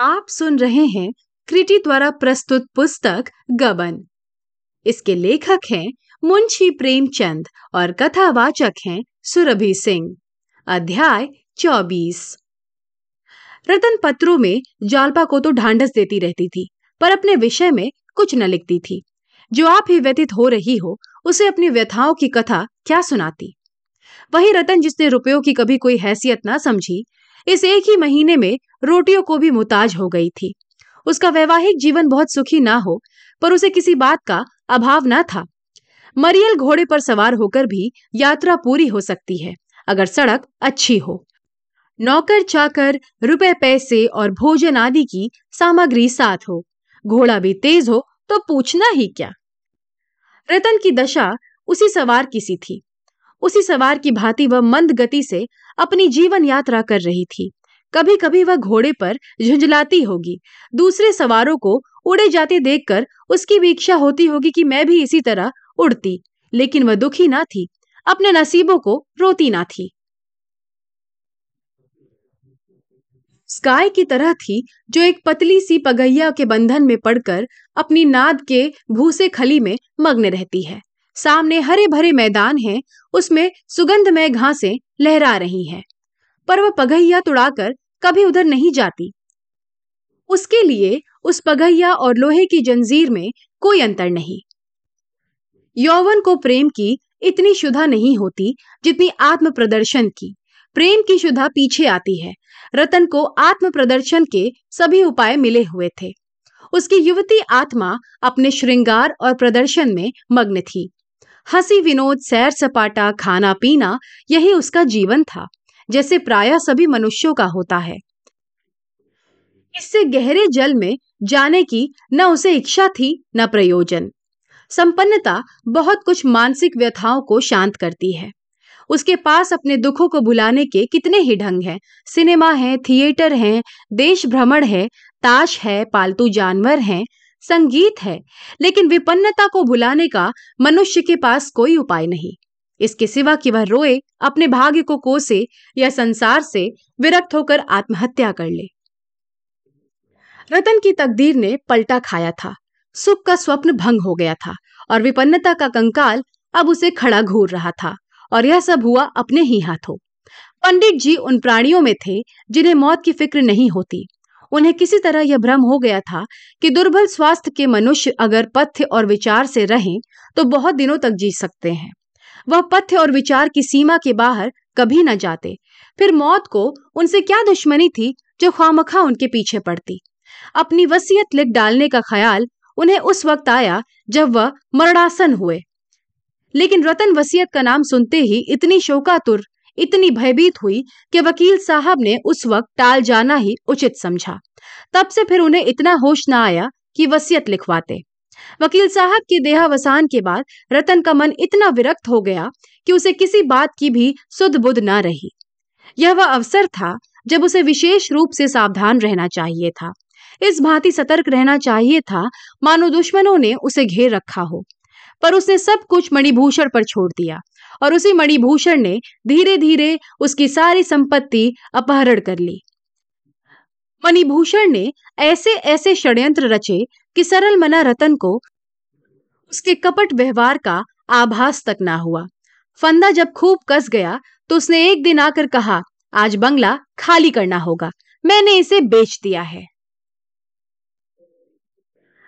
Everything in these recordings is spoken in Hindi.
आप सुन रहे हैं क्रिटी द्वारा प्रस्तुत पुस्तक गबन। इसके लेखक हैं मुंशी प्रेमचंद और कथावाचक हैं सुरभि सिंह। अध्याय चौबीस। रतन पत्रों में जालपा को तो ढांढस देती रहती थी, पर अपने विषय में कुछ न लिखती थी। जो आप ही व्यतीत हो रही हो, उसे अपनी व्यथाओं की कथा क्या सुनाती? वही रतन जिसने रुपयों की कभी कोई हैसियत ना समझी इस एक ही महीने में रोटियों को भी मुताज हो गई थी। उसका वैवाहिक जीवन बहुत सुखी ना हो, पर उसे किसी बात का अभाव ना था। मरियल घोड़े पर सवार होकर भी यात्रा पूरी हो सकती है, अगर सड़क अच्छी हो। नौकर चाकर, रुपए पैसे और भोजन आदि की सामग्री साथ हो। घोड़ा भी तेज हो तो पूछना ही क्या? रतन की दशा उसी सवार की सी थी। उसी सवार की भांति वह मंद गति से अपनी जीवन यात्रा कर रही थी। कभी कभी वह घोड़े पर झुंझलाती होगी। दूसरे सवारों को उड़े जाते देखकर उसकी भी इच्छा होती होगी कि मैं भी इसी तरह उड़ती, लेकिन वह दुखी ना थी, अपने नसीबों को रोती ना थी। स्काई की तरह थी, जो एक पतली सी पगैया के बंधन में पड़कर अपनी नाद के भूसे खली में मग्न रहती है। सामने हरे भरे मैदान है, उसमें सुगंधमय घासें लहरा रही हैं। पर वह पगहिया तुड़ाकर कभी उधर नहीं जाती। उसके लिए उस पगहिया और लोहे की जंजीर में कोई अंतर नहीं। यौवन को प्रेम की इतनी शुदा नहीं होती जितनी आत्म प्रदर्शन की। प्रेम की शुदा पीछे आती है। रतन को आत्म प्रदर्शन के सभी उपाय मिले हुए थे। उसकी युवती आत्मा अपने श्रृंगार और प्रदर्शन में मग्न थी। हँसी विनोद, सैर सपाटा, खाना पीना, यही उसका जीवन था, जैसे प्राय सभी मनुष्यों का होता है। इससे गहरे जल में जाने की न उसे इच्छा थी, न प्रयोजन। संपन्नता बहुत कुछ मानसिक व्यथाओं को शांत करती है। उसके पास अपने दुखों को भुलाने के कितने ही ढंग हैं, सिनेमा है, थिएटर है, देश भ्रमण है, ताश है, पालतू जानवर हैं संगीत है, लेकिन विपन्नता को भुलाने का मनुष्य के पास कोई उपाय नहीं। इसके सिवा कि वह रोए, अपने भाग्य को कोसे या संसार से विरक्त होकर आत्महत्या कर ले। रतन की तकदीर ने पलटा खाया था। सुख का स्वप्न भंग हो गया था और विपन्नता का कंकाल अब उसे खड़ा घूर रहा था और यह सब हुआ अपने ही हाथों। पंडित जी उन प्राणियों में थे जिन्हें मौत की फ़िक्र नहीं होती। उन्हें किसी तरह यह भ्रम हो गया था कि दुर्बल स्वास्थ्य के मनुष्य अगर पथ्य और विचार से रहें तो बहुत दिनों तक जी सकते हैं। वह पथ्य और विचार की सीमा के बाहर कभी न जाते। फिर मौत को उनसे क्या दुश्मनी थी जो खामखा उनके पीछे पड़ती? अपनी वसीयत लिख डालने का ख्याल उन्हें उस वक्त आया जब वह मरणासन हुए। लेकिन रतन वसीयत का नाम सुनते ही इतनी शोकातुर इतनी भयभीत हुई कि वकील साहब ने उस वक्त टाल जाना ही उचित समझा। तब से फिर उन्हें इतना होश न आया कि वसीयत लिखवाते। वकील साहब के देहावसान के बाद रतन का मन इतना विरक्त हो गया कि उसे किसी बात की भी सुध बुध न रही। यह वह अवसर था जब उसे विशेष रूप से सावधान रहना चाहिए था। इस भांति सतर्क रहना चाहिए था, मानो दुश्मनों ने उसे घेर रखा हो। पर उसने सब कुछ मणिभूषण पर छोड़ दिया। और उसी मणिभूषण ने धीरे धीरे उसकी सारी संपत्ति अपहरण कर ली। मणिभूषण ने ऐसे ऐसे षड्यंत्र रचे कि सरल मना रतन को उसके कपट व्यवहार का आभास तक ना हुआ। फंदा जब खूब कस गया तो उसने एक दिन आकर कहा, आज बंगला खाली करना होगा। मैंने इसे बेच दिया है।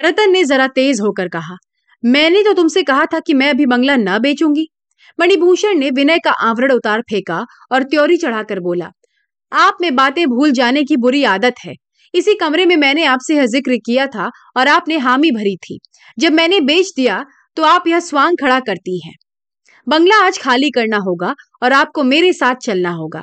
रतन ने जरा तेज होकर कहा, मैंने तो तुमसे कहा था कि मैं अभी बंगला न बेचूँगी। मणिभूषण ने विनय का आवरण उतार फेंका और त्योरी चढ़ाकर बोला, आप में बातें भूल जाने की बुरी आदत है। इसी कमरे में मैंने आपसे यह ज़िक्र किया था और आपने हामी भरी थी। जब मैंने बेच दिया तो आप यह स्वांग खड़ा करती हैं। बंगला आज खाली करना होगा और आपको मेरे साथ चलना होगा।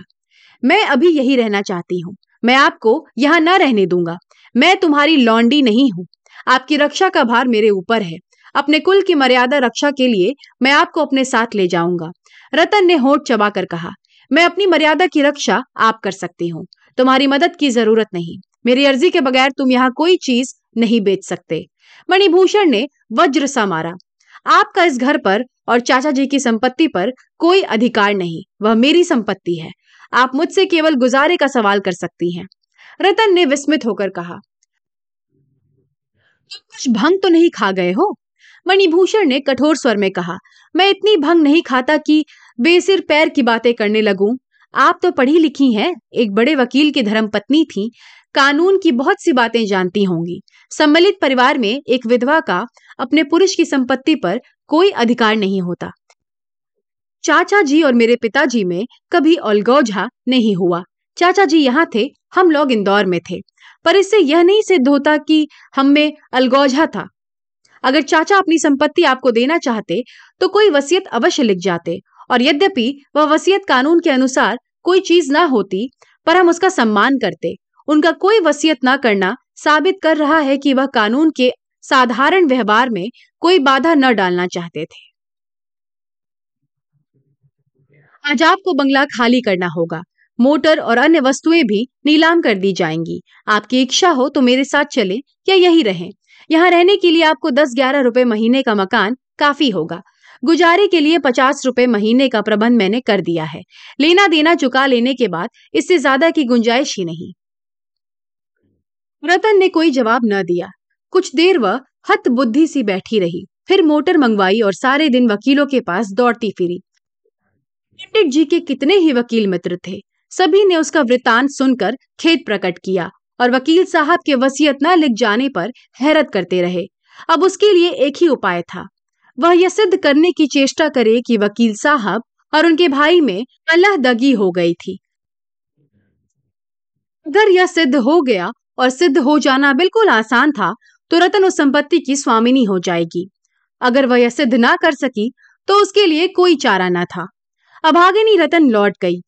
मैं अभी यही रहना चाहती हूँ। मैं आपको यहाँ न रहने दूँगा। मैं तुम्हारी लॉन्डी नहीं हूँ। आपकी रक्षा का भार मेरे ऊपर है। अपने कुल की मर्यादा रक्षा के लिए मैं आपको अपने साथ ले जाऊँगा। रतन ने होठ चबाकर कहा, मैं अपनी मर्यादा की रक्षा आप कर सकती हूँ। तुम्हारी मदद की ज़रूरत नहीं। मेरी अर्जी के बगैर तुम यहाँ कोई चीज़ नहीं बेच सकते। मणिभूषण ने वज्र सा मारा। आपका इस घर पर और चाचा जी की संपत्ति पर कोई अधिकार नहीं। वह मेरी संपत्ति है। आप मुझसे केवल गुजारे का सवाल कर सकती हैं। रतन ने विस्मित होकर कहा, तुम कुछ भंग तो नहीं खा गए हो? मणिभूषण ने कठोर स्वर में कहा, मैं इतनी भंग नहीं खाता कि बेसिर पैर की बातें करने लगूं। आप तो पढ़ी लिखी हैं, एक बड़े वकील की धर्म पत्नी थी, कानून की बहुत सी बातें जानती होंगी। सम्मिलित परिवार में एक विधवा का अपने पुरुष की संपत्ति पर कोई अधिकार नहीं होता। चाचा जी और मेरे पिताजी में कभी अलगौझा नहीं हुआ। चाचा जी यहाँ थे, हम लोग इंदौर में थे। पर इससे यह नहीं सिद्ध होता कि हम में अलगौझा था। अगर चाचा अपनी संपत्ति आपको देना चाहते तो कोई वसीयत अवश्य लिख जाते। और यद्यपि वह वसीयत कानून के अनुसार कोई चीज़ ना होती, पर हम उसका सम्मान करते। उनका कोई वसीयत ना करना साबित कर रहा है कि वह कानून के साधारण व्यवहार में कोई बाधा न डालना चाहते थे। आज आपको बंगला खाली करना होगा। मोटर और अन्य वस्तुएँ भी नीलाम कर दी जाएँगी। आपकी इच्छा हो तो मेरे साथ चले या यही रहें। यहाँ रहने के लिए आपको दस ग्यारह रुपए महीने का मकान काफ़ी होगा। गुजारे के लिए पचास रुपए महीने का प्रबंध मैंने कर दिया है। लेना देना चुका लेने के बाद इससे ज़्यादा की गुंजाइश ही नहीं। रतन ने कोई जवाब न दिया। कुछ देर वह हत बुद्धि सी बैठी रही। फिर मोटर मंगवाई और सारे दिन वकीलों के पास दौड़ती फिरी। पंडित जी के कितने ही वकील मित्र थे। सभी ने उसका वृतांत सुनकर खेद प्रकट किया। और वकील साहब के वसीयत न लिख जाने पर हैरत करते रहे। अब उसके लिए एक ही उपाय था। वह यह सिद्ध करने की चेष्टा करे कि वकील साहब और उनके भाई में अल्लाह दगी हो गई थी। अगर यह सिद्ध हो गया और सिद्ध हो जाना बिल्कुल आसान था तो रतन उस संपत्ति की स्वामिनी हो जाएगी। अगर वह यह सिद्ध ना कर सकी तो उसके लिए कोई चारा ना था। अभागिनी रतन लौट गई।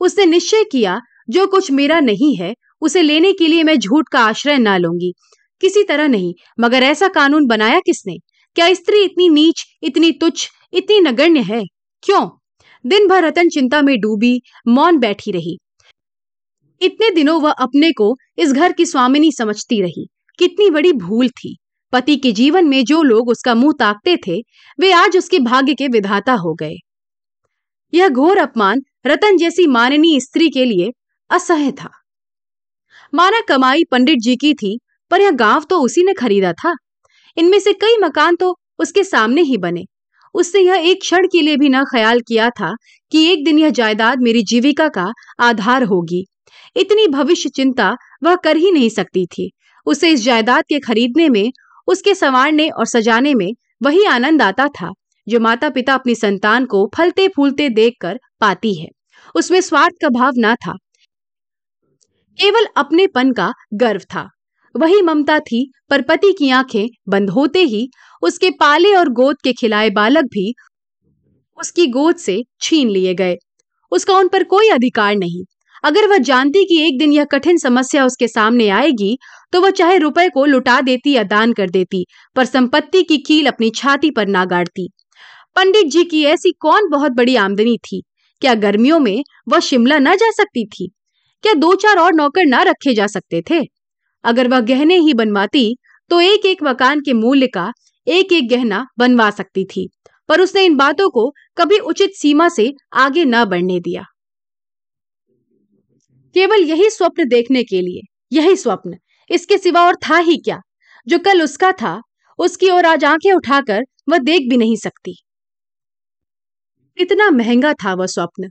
उसने निश्चय किया, जो कुछ मेरा नहीं है उसे लेने के लिए मैं झूठ का आश्रय ना लूँगी। किसी तरह नहीं, मगर ऐसा कानून बनाया किसने? क्या स्त्री इतनी नीच, इतनी तुच्छ, इतनी नगण्य है? क्यों? दिन भर रतन चिंता में डूबी, मौन बैठी रही। इतने दिनों वह अपने को इस घर की स्वामिनी समझती रही। कितनी बड़ी भूल थी। पति के जीवन में जो लोग उसका मुँह ताकते थे, वे आज उसके भाग्य के विधाता हो गए। यह घोर अपमान रतन जैसी माननीय स्त्री के लिए असह्य था। माना कमाई पंडित जी की थी, पर यह गाँव तो उसी ने खरीदा था। इनमें से कई मकान तो उसके सामने ही बने। उसने यह एक क्षण के लिए भी न ख्याल किया था कि एक दिन यह जायदाद मेरी जीविका का आधार होगी। इतनी भविष्य चिंता वह कर ही नहीं सकती थी। उसे इस जायदाद के खरीदने में, उसके संवारने और सजाने में वही आनंद आता था, जो माता पिता अपनी संतान को फलते फूलते देखकर पाती है। उसमें स्वार्थ का भाव ना था। केवल अपनेपन का गर्व था। वही ममता थी, पर पति की आँखें बंद होते ही उसके पाले और गोद के खिलाए बालक भी उसकी गोद से छीन लिए गए। उसका उन पर कोई अधिकार नहीं। अगर वह जानती कि एक दिन यह कठिन समस्या उसके सामने आएगी तो वह चाहे रुपए को लुटा देती या दान कर देती, पर संपत्ति की कील अपनी छाती पर ना गाड़ती। पंडित जी की ऐसी कौन बहुत बड़ी आमदनी थी? क्या गर्मियों में वह शिमला न जा सकती थी? क्या दो चार और नौकर ना रखे जा सकते थे? अगर वह गहने ही बनवाती तो एक एक मकान के मूल्य का एक एक गहना बनवा सकती थी, पर उसने इन बातों को कभी उचित सीमा से आगे न बढ़ने दिया। केवल यही स्वप्न देखने के लिए, यही स्वप्न, इसके सिवा और था ही क्या? जो कल उसका था, उसकी ओर आज आँखें उठाकर वह देख भी नहीं सकती। इतना महँगा था वह स्वप्न।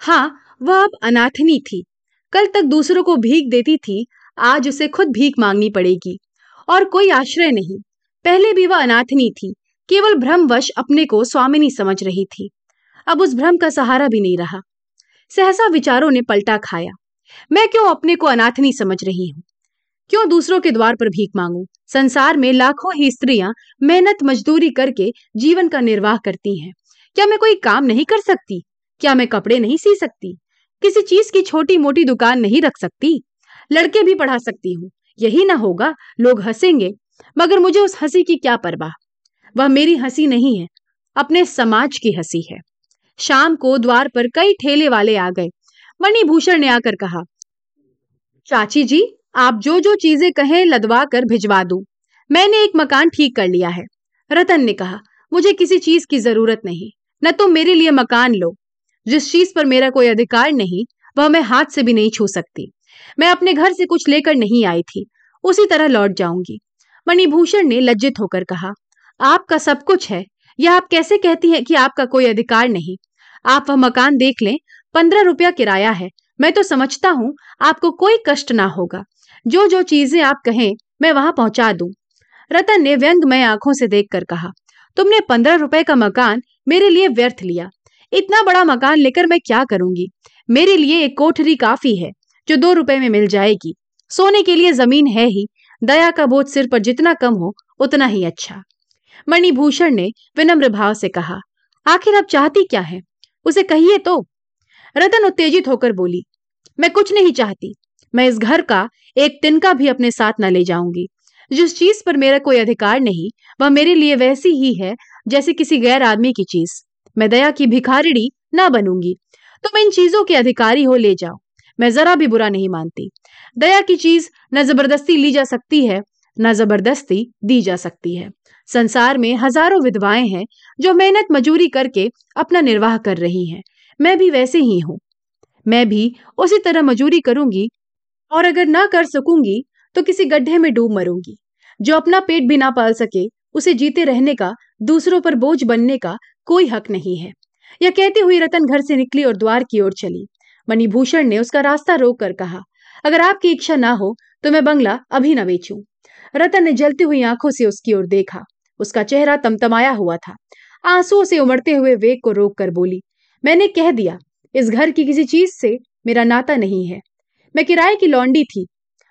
हाँ वह अब अनाथनी थी कल तक दूसरों को भीख देती थी, आज उसे खुद भीख मांगनी पड़ेगी। और कोई आश्रय नहीं। पहले भी वह अनाथनी थी, केवल भ्रमवश अपने को स्वामिनी समझ रही थी। अब उस भ्रम का सहारा भी नहीं रहा। सहसा विचारों ने पलटा खाया। मैं क्यों अपने को अनाथनी समझ रही हूँ? क्यों दूसरों के द्वार पर भीख मांगू? संसार में लाखों ही स्त्रियाँ मेहनत मजदूरी करके जीवन का निर्वाह करती हैं। क्या मैं कोई काम नहीं कर सकती? क्या मैं कपड़े नहीं सी सकती? किसी चीज़ की छोटी मोटी दुकान नहीं रख सकती। लड़के भी पढ़ा सकती हूँ। यही ना होगा, लोग हंसेंगे, मगर मुझे उस हँसी की क्या परवाह? वह मेरी हँसी नहीं है, अपने समाज की हँसी है। शाम को द्वार पर कई ठेले वाले आ गए। मणिभूषण ने आकर कहा, चाची जी, आप जो जो चीज़ें कहें लदवा कर भिजवा दू। मैंने एक मकान ठीक कर लिया है। रतन ने कहा, मुझे किसी चीज़ की ज़रूरत नहीं। न तुम मेरे लिए मकान लो। जिस चीज़ पर मेरा कोई अधिकार नहीं, वह मैं हाथ से भी नहीं छू सकती। मैं अपने घर से कुछ लेकर नहीं आई थी। उसी तरह लौट जाऊँगी। मणिभूषण ने लज्जित होकर कहा, आपका सब कुछ है। यह आप कैसे कहती हैं कि आपका कोई अधिकार नहीं? आप वह मकान देख लें। पंद्रह रुपया किराया है। मैं तो समझता हूँ, आपको कोई कष्ट ना होगा। जो जो चीज़ें आप कहें, मैं वहाँ पहुँचा दूँ। रतन ने व्यंग व्यंगमय आँखों से देखकर कहा, तुमने पंद्रह रुपए का मकान मेरे लिए व्यर्थ लिया। इतना बड़ा मकान लेकर मैं क्या करूँगी? मेरे लिए एक कोठरी काफ़ी है, जो दो रुपए में मिल जाएगी। सोने के लिए ज़मीन है ही, दया का बोझ सिर पर जितना कम हो, उतना ही अच्छा। मणिभूषण ने विनम्र भाव से कहा, आखिर आप चाहती क्या है? उसे कहिए तो? रतन उत्तेजित होकर बोली, मैं कुछ नहीं चाहती। मैं इस घर का, एक तिनका भी अपने साथ न ले जाऊँगी। जिस चीज़ पर मेरा कोई अधिकार नहीं, वह मेरे लिए वैसी ही है, जैसे किसी गैर आदमी की चीज़। मैं दया की भिखारिणी ना बनूँगी। तुम इन चीज़ों के अधिकारी हो, ले जाओ। मैं जरा भी बुरा नहीं मानती। दया की चीज़ न ज़बरदस्ती ली जा सकती है, न ज़बरदस्ती दी जा सकती है। संसार में हज़ारों विधवाएँ हैं, जो मेहनत मजूरी करके अपना निर्वाह कर रही हैं। मैं भी वैसे ही हूँ। मैं भी उसी तरह मजूरी करूँगी, और अगर ना कर सकूँगी तो किसी गड्ढे में डूब मरूँगी। जो अपना पेट भी ना पाल सके, उसे जीते रहने का, दूसरों पर बोझ बनने का कोई हक नहीं है। यह कहती हुई रतन घर से निकली और द्वार की ओर चली। मणिभूषण ने उसका रास्ता रोक कर कहा, अगर आपकी इच्छा ना हो तो मैं बंगला अभी न बेचूं। रतन ने जलती हुई आँखों से उसकी ओर देखा। उसका चेहरा तमतमाया हुआ था। आंसुओं से उमड़ते हुए वेग को रोक कर बोली, मैंने कह दिया, इस घर की किसी चीज़ से मेरा नाता नहीं है। मैं किराए की लौंडी थी।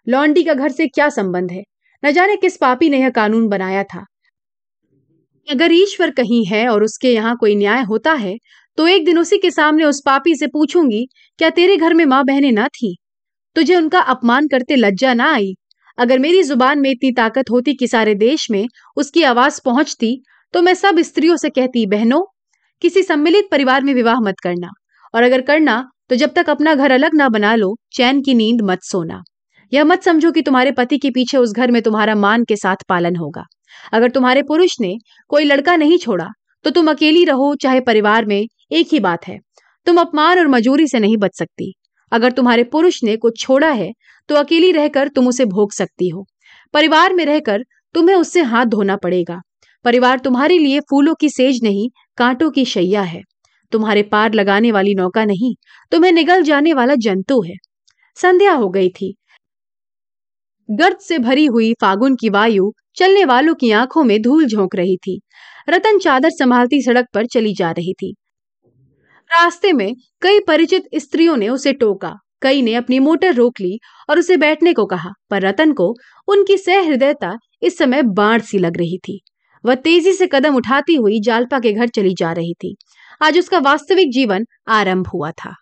लौंडी का घर से क्या संबंध है? न जाने किस पापी ने यह कानून बनाया था। अगर ईश्वर कहीं है और उसके यहाँ कोई न्याय होता है तो एक दिन उसी के सामने उस पापी से पूछूँगी, क्या तेरे घर में माँ बहने ना थी? तुझे उनका अपमान करते लज्जा ना आई? अगर मेरी ज़ुबान में इतनी ताकत होती कि सारे देश में उसकी आवाज़ पहुँचती तो मैं सब स्त्रियों से कहती, बहनों, किसी सम्मिलित परिवार में विवाह मत करना, और अगर करना तो जब तक अपना घर अलग ना बना लो, चैन की नींद मत सोना। यह मत समझो कि तुम्हारे पति के पीछे उस घर में तुम्हारा मान के साथ पालन होगा। अगर तुम्हारे पुरुष ने कोई लड़का नहीं छोड़ा तो तुम अकेली रहो चाहे परिवार में एक ही बात है। तुम अपमान और मजूरी से नहीं बच सकती। अगर तुम्हारे पुरुष ने कुछ छोड़ा है तो अकेली रहकर तुम उसे भोग सकती हो। परिवार में रहकर तुम्हें उससे हाथ धोना पड़ेगा। परिवार तुम्हारे लिए फूलों की सेज नहीं, कांटों की शैया है। तुम्हारे पार लगाने वाली नौका नहीं, तुम्हें निगल जाने वाला जंतु है। संध्या हो गई थी। गर्द से भरी हुई फागुन की वायु चलने वालों की आँखों में धूल झोंक रही थी। रतन चादर संभालती सड़क पर चली जा रही थी। रास्ते में कई परिचित स्त्रियों ने उसे टोका। कई ने अपनी मोटर रोक ली और उसे बैठने को कहा, पर रतन को उनकी सहृदयता इस समय बाढ़ सी लग रही थी। वह तेज़ी से कदम उठाती हुई जालपा के घर चली जा रही थी। आज उसका वास्तविक जीवन आरंभ हुआ था।